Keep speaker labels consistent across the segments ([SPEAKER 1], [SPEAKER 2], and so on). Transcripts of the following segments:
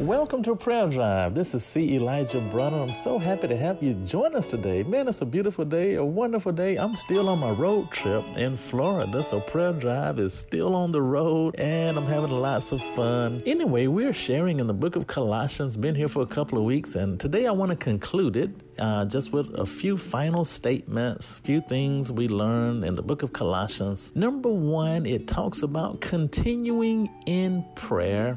[SPEAKER 1] Welcome to Prayer Drive. This is C. Elijah Bronner. I'm so happy to have you join us today. Man, it's a beautiful day, a wonderful day. I'm still on my road trip in Florida, so Prayer Drive is still on the road and I'm having lots of fun. Anyway, we're sharing in the book of Colossians, been here for a couple of weeks, and today I want to conclude it uh, just with a few final statements, few things we learned in the book of Colossians. Number one, it talks about continuing in prayer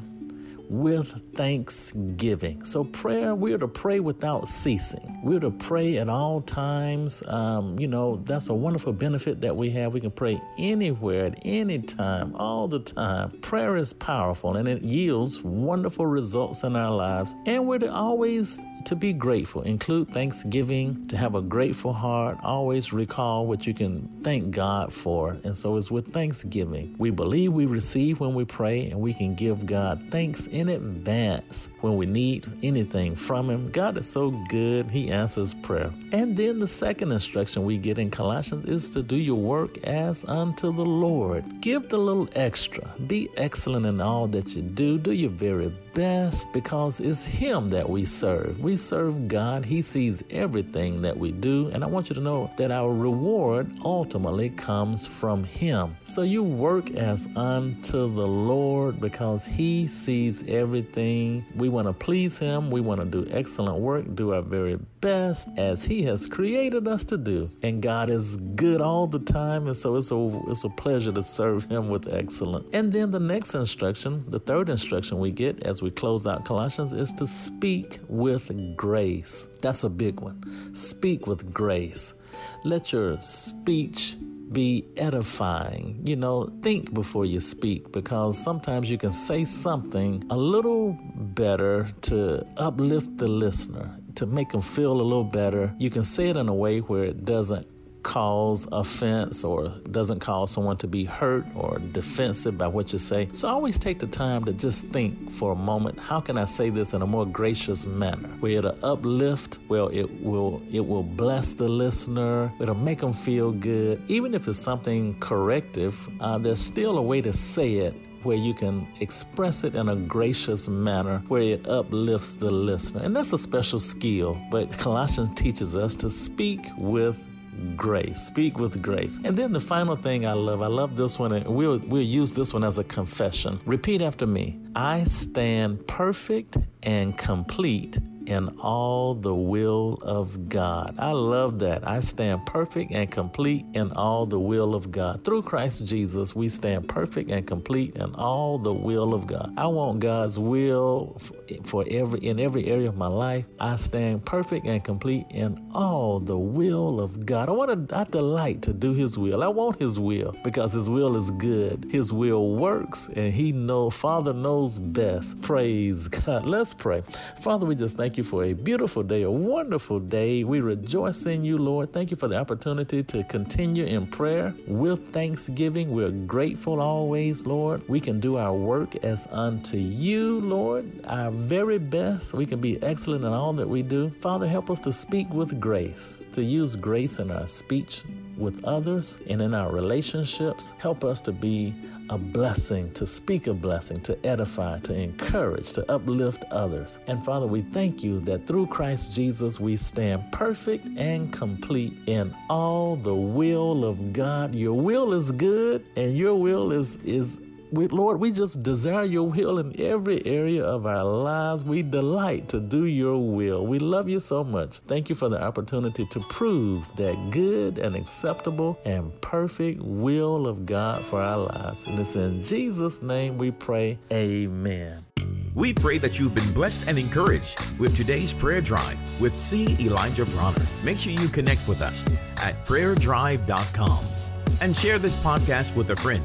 [SPEAKER 1] with thanksgiving. So, prayer, we're to pray without ceasing. We're to pray at all times. Um, you know, that's a wonderful benefit that we have. We can pray anywhere, at any time, all the time. Prayer is powerful and it yields wonderful results in our lives. And we're to always to be grateful. Include thanksgiving, to have a grateful heart. Always recall what you can thank God for. And so it's with thanksgiving. We believe we receive when we pray, and we can give God thanks in advance when we need anything from Him. God is so good, He answers prayer. And then the second instruction we get in Colossians is to do your work as unto the Lord. Give the little extra. Be excellent in all that you do. Do your very best because it's Him that we serve. We serve God. He sees everything that we do. And I want you to know that our reward ultimately comes from Him. So you work as unto the Lord because He sees everything. We want to please Him. We want to do excellent work, do our very best as He has created us to do. And God is good all the time. And so it's a, it's a pleasure to serve Him with excellence. And then the next instruction, the third instruction we get as we close out Colossians is to speak with grace. That's a big one. Speak with grace. Let your speech be edifying. You know, think before you speak because sometimes you can say something a little better to uplift the listener, to make them feel a little better. You can say it in a way where it doesn't cause offense or doesn't cause someone to be hurt or defensive by what you say. So always take the time to just think for a moment, how can I say this in a more gracious manner? Where it'll uplift, well it will it will bless the listener, it'll make them feel good. Even if it's something corrective, uh, there's still a way to say it where you can express it in a gracious manner where it uplifts the listener. And that's a special skill. But Colossians teaches us to speak with grace. Speak with grace. And then the final thing I love, I love this one, and we'll, we'll use this one as a confession. Repeat after me I stand perfect and complete in all the will of God. I love that. I stand perfect and complete in all the will of God. Through Christ Jesus, we stand perfect and complete in all the will of God. I want God's will for every in every area of my life. I stand perfect and complete in all the will of God. I want to I delight to do his will. I want his will because his will is good. His will works and he know Father knows best. Praise God. Let's pray. Father, we just thank you for a beautiful day, a wonderful day. We rejoice in you, Lord. Thank you for the opportunity to continue in prayer with thanksgiving. We're grateful always, Lord. We can do our work as unto you, Lord. Our very best. We can be excellent in all that we do. Father, help us to speak with grace, to use grace in our speech with others and in our relationships. Help us to be a blessing, to speak a blessing, to edify, to encourage, to uplift others. And Father, we thank you that through Christ Jesus we stand perfect and complete in all the will of God. Your will is good and your will is is we, Lord, we just desire your will in every area of our lives. We delight to do your will. We love you so much. Thank you for the opportunity to prove that good and acceptable and perfect will of God for our lives. And it's in Jesus' name we pray. Amen.
[SPEAKER 2] We pray that you've been blessed and encouraged with today's prayer drive with C. Elijah Bronner. Make sure you connect with us at prayerdrive.com and share this podcast with a friend